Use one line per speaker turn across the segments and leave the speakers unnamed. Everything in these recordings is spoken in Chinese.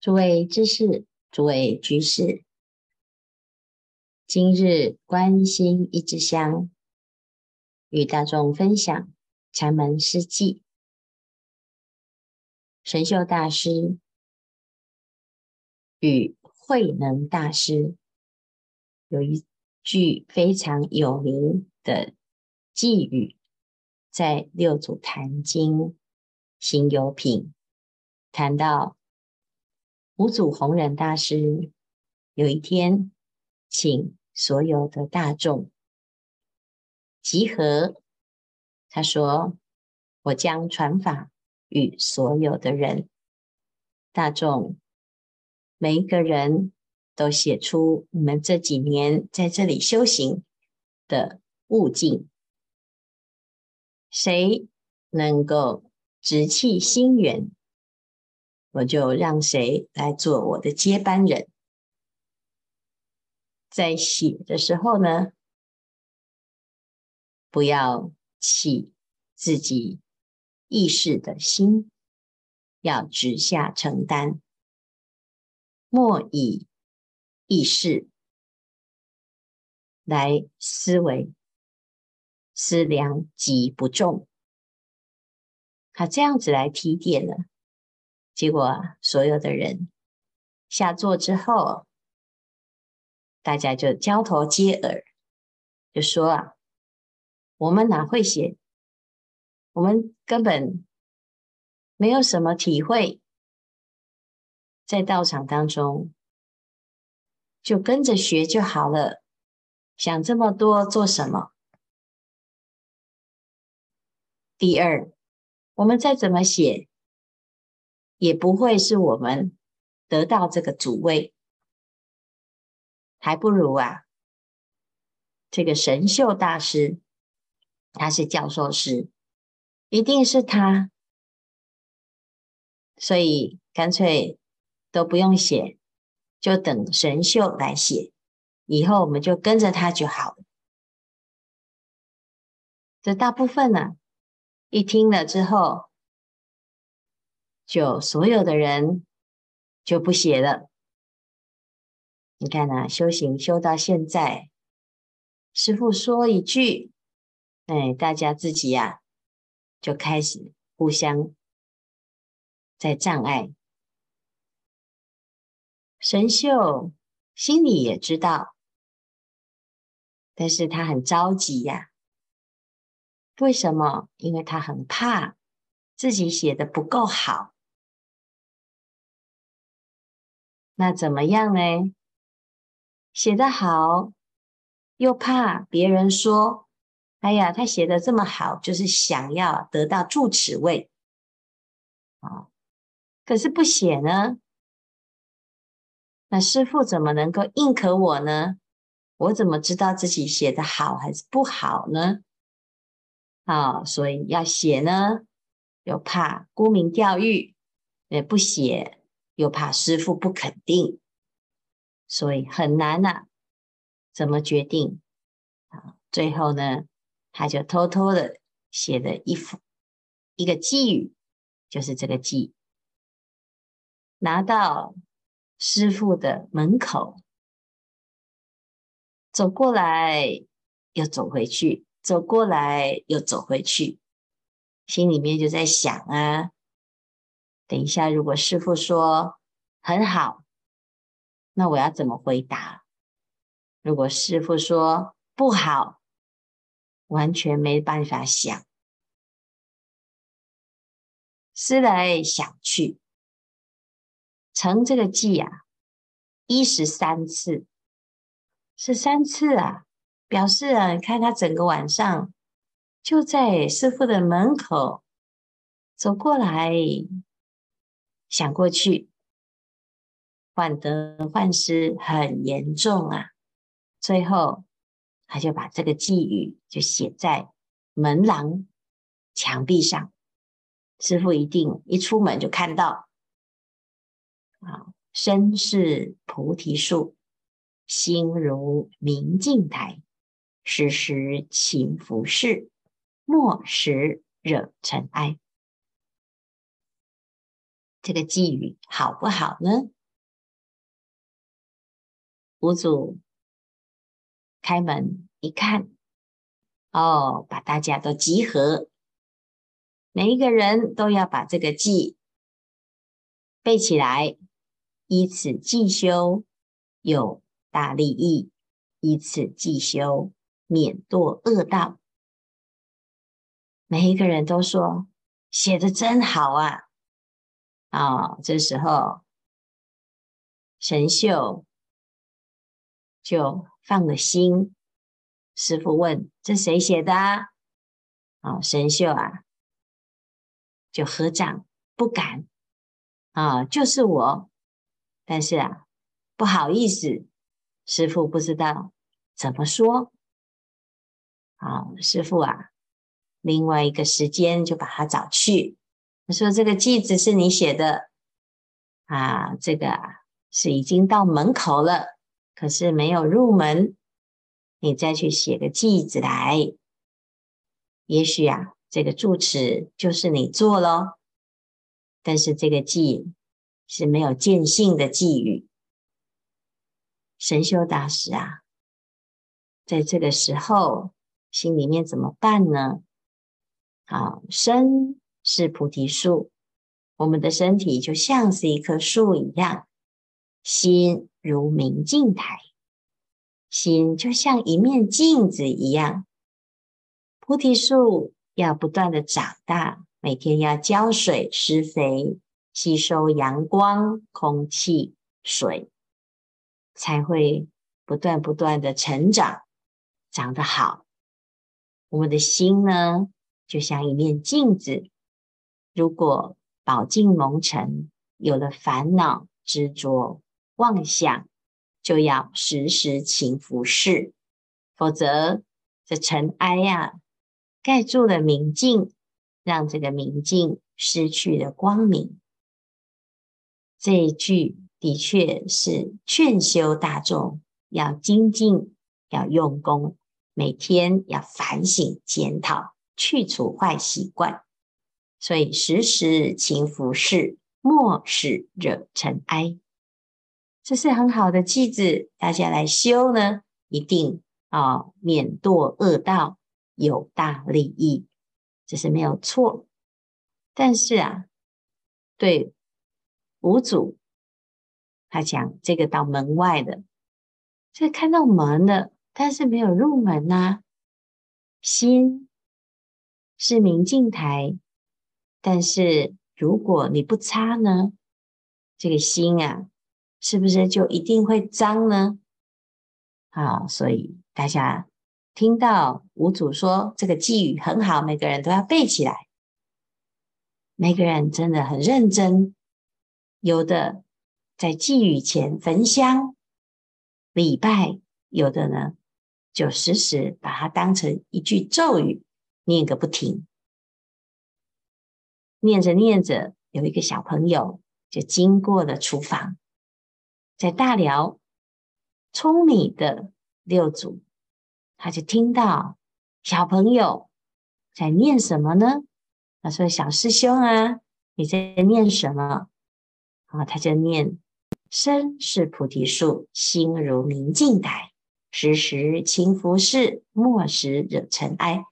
诸位知识，诸位居士，今日关心一支香，与大众分享禅门诗偈。神秀大师与慧能大师有一句非常有名的偈语，在《六祖坛经行有品》谈到。五祖弘忍大师有一天，请所有的大众集合。他说：“我将传法与所有的人，大众每一个人都写出你们这几年在这里修行的悟境。谁能够直契心源？”我就让谁来做我的接班人。在写的时候呢，不要起自己意识的心，要直下承担，莫以意识来思维，思量即不重。他这样子来提点了。结果，所有的人下座之后，大家就交头接耳，就说啊：“我们哪会写？我们根本没有什么体会，在道场当中就跟着学就好了，想这么多做什么？”第二，我们再怎么写。也不会是我们得到这个主位，还不如啊，这个神秀大师，他是教授师，一定是他，所以干脆都不用写，就等神秀来写，以后我们就跟着他就好了。这大部分呢，一听了之后。就所有的人就不写了。你看啊，修行修到现在，师父说一句，哎，大家自己呀、啊、就开始互相在障碍。神秀心里也知道，但是他很着急呀、为什么？因为他很怕自己写的不够好。那怎么样呢？写得好，又怕别人说：“哎呀，他写得这么好，就是想要得到住持位。”啊，可是不写呢？那师父怎么能够认可我呢？我怎么知道自己写得好还是不好呢？啊，所以要写呢，又怕沽名钓誉，也不写。又怕师父不肯定，所以很难呐、啊。怎么决定？啊，最后呢，他就偷偷的写了一幅一个寄语，就是这个寄，拿到师父的门口，走过来又走回去，走过来又走回去，心里面就在想啊。等一下，如果师父说很好，那我要怎么回答？如果师父说不好，完全没办法想，思来想去，成这个偈啊，一十三次，是三次啊，表示啊，你看他整个晚上就在师父的门口走过来。想过去，患得患失很严重啊！最后，他就把这个偈语就写在门廊墙壁上。师父一定一出门就看到啊，身是菩提树，心如明镜台，时时勤拂拭，莫使惹尘埃。这个寄语好不好呢？五祖开门一看，哦，把大家都集合，每一个人都要把这个偈背起来，依此偈修，有大利益；依此偈修，免堕恶道。每一个人都说写得真好啊！啊、哦，这时候神秀就放了心。师傅问：“这谁写的啊？”，神秀啊，就合掌不敢啊、就是我。但是啊，不好意思，师傅不知道怎么说。啊、师傅啊，另外一个时间就把他找去。他说：“这个偈子是你写的啊，这个是已经到门口了，可是没有入门，你再去写个偈子来，也许啊，这个住持就是你做喽。但是这个偈是没有见性的寄语，神秀大师啊，在这个时候心里面怎么办呢？好，生。”是菩提树，我们的身体就像是一棵树一样，心如明镜台，心就像一面镜子一样。菩提树要不断的长大，每天要浇水施肥，吸收阳光、空气、水，才会不断不断的成长，长得好。我们的心呢，就像一面镜子。如果饱经蒙尘，有了烦恼、执着、妄想，就要时时勤拂拭，否则这尘埃呀、盖住了明镜，让这个明镜失去了光明。这一句的确是劝修大众要精进，要用功，每天要反省检讨，去除坏习惯。所以时时勤拂拭，莫使惹尘埃。这是很好的句子，大家来修呢，一定啊、哦、免堕恶道，有大利益，这是没有错。但是啊，对五祖，他讲这个到门外的，这看到门的，但是没有入门呐、心是明镜台。但是如果你不擦呢，这个心啊，是不是就一定会脏呢？啊，所以大家听到五祖说这个偈语很好，每个人都要背起来。每个人真的很认真，有的在偈语前焚香礼拜，有的呢就时时把它当成一句咒语念个不停。念着念着，有一个小朋友就经过了厨房，在大寮聪明的六祖，他就听到小朋友在念什么呢？他说：“小师兄啊，你在念什么？”啊，他就念：“身是菩提树，心如明镜台，时时勤拂拭，莫使惹尘埃。”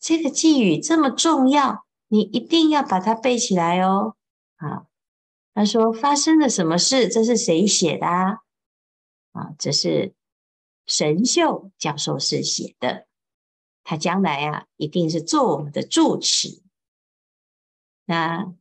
这个偈语这么重要。你一定要把它背起来哦！啊，他说发生了什么事？这是谁写的啊？啊，这是神秀教授是写的。他将来啊，一定是做我们的住持。那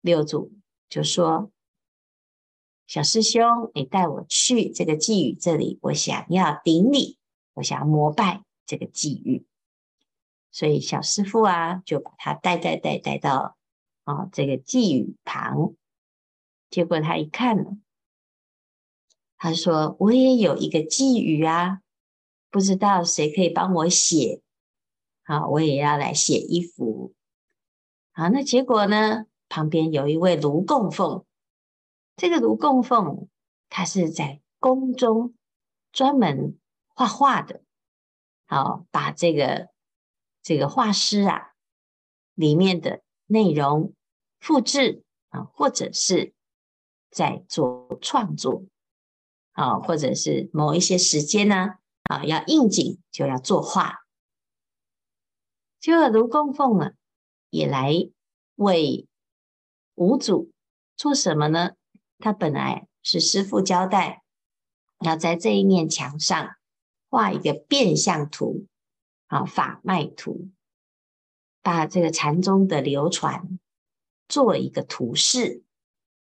六祖就说：“小师兄，你带我去这个偈语这里，我想要顶礼，我想要膜拜这个偈语。”所以小师傅啊，就把他带带带带到啊这个寄语旁。结果他一看呢，他说：“我也有一个寄语啊，不知道谁可以帮我写？好，我也要来写一幅。”好，那结果呢，旁边有一位卢供奉，这个卢供奉他是在宫中专门画画的，好，把这个。这个画师啊，里面的内容复制啊，或者是在做创作啊，或者是某一些时间呢啊，要应景就要作画。就卢供奉呢，也来为五祖做什么呢？他本来是师父交代，要在这一面墙上画一个变相图啊，法脉图。把这个禅宗的流传做一个图示，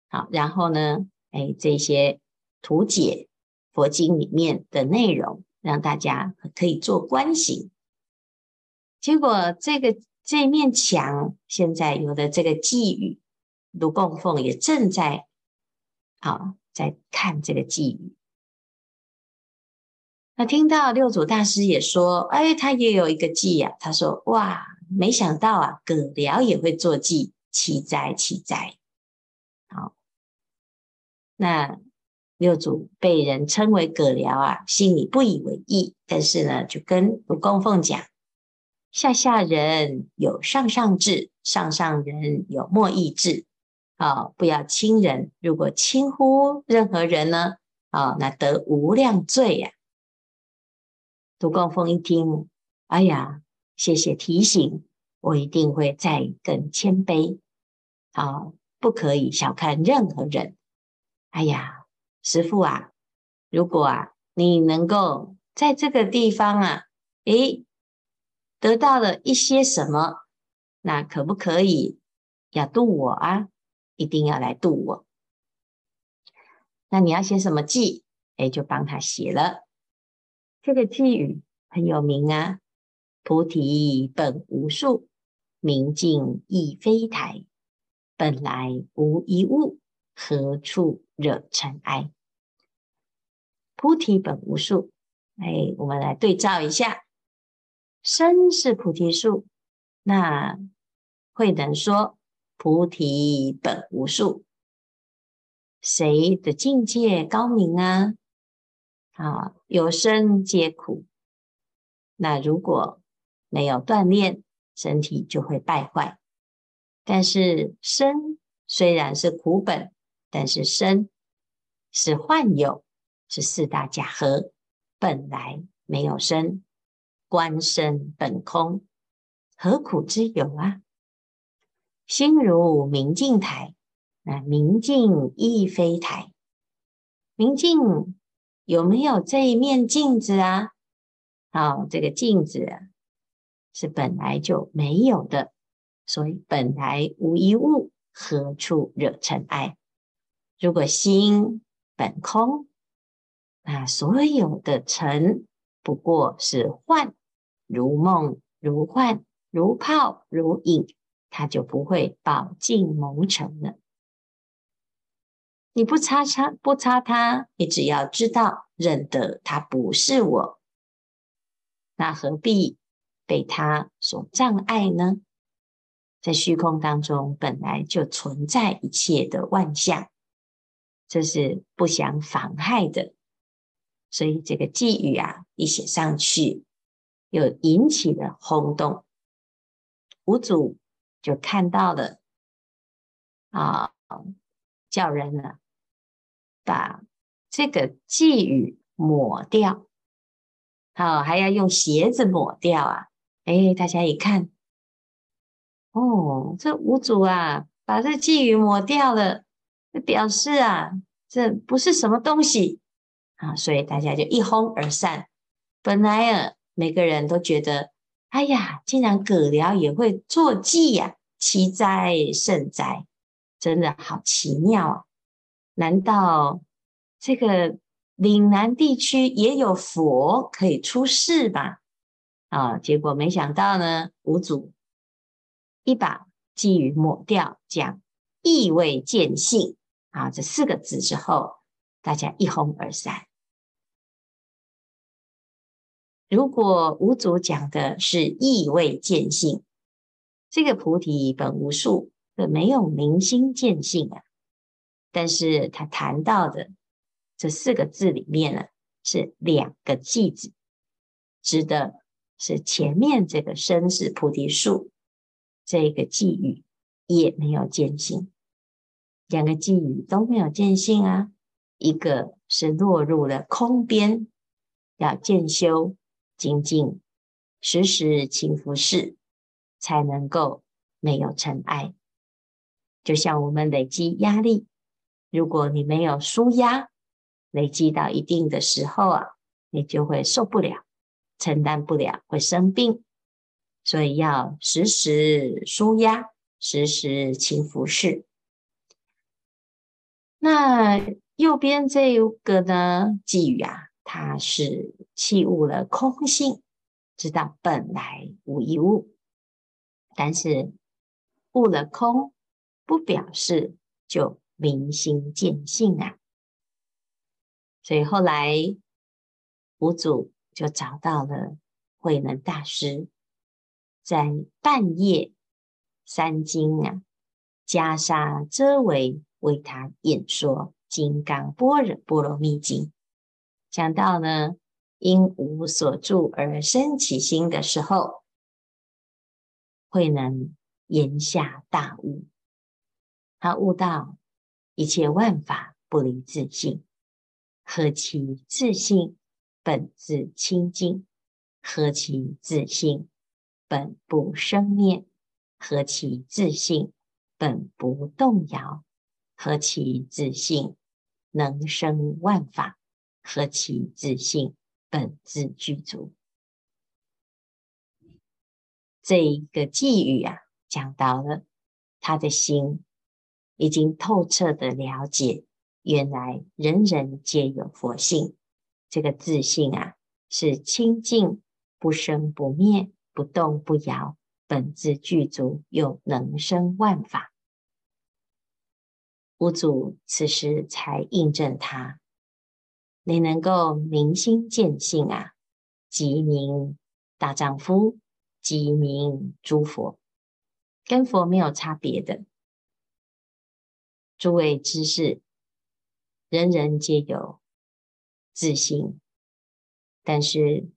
好，然后呢，哎，这些图解佛经里面的内容，让大家可以做观行。结果这个这面墙现在有的这个偈语，卢供奉也正在啊在看这个偈语。那听到六祖大师也说，哎，他也有一个偈呀，他说，哇。没想到啊，葛僚也会做偈，奇哉奇哉！好，那六祖被人称为葛僚啊，心里不以为意，但是呢，就跟卢供奉讲：下下人有上上智，上上人有没意智。啊，不要轻人，如果轻忽任何人呢，啊，那得无量罪呀！卢供奉一听，哎呀！谢谢提醒，我一定会再更谦卑。好，不可以小看任何人。哎呀，师父啊，如果啊，你能够在这个地方啊，诶，得到了一些什么，那可不可以要度我啊？一定要来度我。那你要写什么记？诶，就帮他写了。这个偈语很有名啊。菩提本无树，明镜亦非台。本来无一物，何处惹尘埃？菩提本无树，哎，我们来对照一下，身是菩提树，那慧能说菩提本无树，谁的境界高明啊？啊，有生皆苦。那如果没有锻炼，身体就会败坏。但是生虽然是苦本，但是生是幻有，是四大假合，本来没有生。观身本空，何苦之有啊？心如明镜台，那明镜亦非台。明镜有没有这一面镜子啊？好，这个镜子啊。是本来就没有的，所以本来无一物，何处惹尘埃？如果心本空，那所有的尘不过是幻，如梦如幻，如泡如影，它就不会饱尽蒙尘了。你不擦擦不擦它，你只要知道认得它不是我，那何必？被它所障碍呢？在虚空当中本来就存在一切的万象，这是不相妨害的。所以这个偈语啊，一写上去，又引起了轰动。五祖就看到了啊，叫人呢把这个寄语抹掉，好，还要用鞋子抹掉啊。哎，大家一看，哦，这五祖啊，把这寄语抹掉了，表示啊，这不是什么东西啊，所以大家就一哄而散。本来啊，每个人都觉得，哎呀，竟然葛僚也会作偈呀，奇哉甚哉，真的好奇妙啊！难道这个岭南地区也有佛可以出世吗？啊！结果没想到呢，五祖一把偈语抹掉，讲意未见性啊，这四个字之后，大家一哄而散。如果五祖讲的是意未见性，这个菩提本无树，这没有明心见性啊。但是他谈到的这四个字里面呢，是两个偈子，指的。是前面这个生死菩提树，这个寄语也没有见性，两个寄语都没有见性啊，一个是落入了空边，要渐修精进，时时勤拂拭，才能够没有尘埃。就像我们累积压力，如果你没有纾压，累积到一定的时候啊，你就会受不了，承担不了，会生病。所以要时时舒压，时时勤拂拭。那右边这个呢，偈语啊，它是契悟了空性，知道本来无一物，但是悟了空。不表示就明心见性啊，所以后来五祖就找到了慧能大师，在半夜三更啊，袈裟遮围，为他演说《金刚般若波罗蜜经》，讲到呢，因无所住而生起心的时候，慧能言下大悟。他悟道，一切万法不离自性，何其自性本自清净，何其自性本不生灭，何其自性本不动摇，何其自性能生万法，何其自性本自具足。这一个偈语啊，讲到了他的心。已经透彻的了解，原来人人皆有佛性。这个自信啊，是清净不生不灭、不动不摇，本自具足，又能生万法。五祖此时才印证他：你能够明心见性啊，即名大丈夫，即名诸佛，跟佛没有差别的。诸位知识，人人皆有自信，但是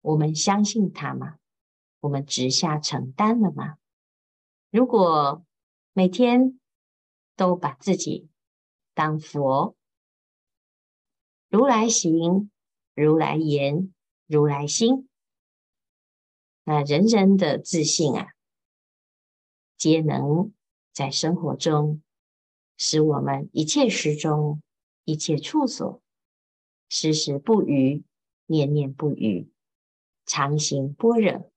我们相信他吗？我们直下承担了吗？如果每天都把自己当佛，如来行，如来言，如来心，那人人的自信啊，皆能在生活中。使我们一切时中，一切处所，时时不渝，念念不渝，常行般若，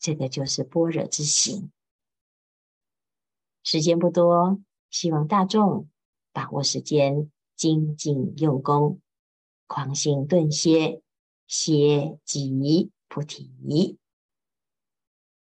这个就是般若之行。时间不多，希望大众把握时间，精进用功，狂心顿歇，歇即菩提。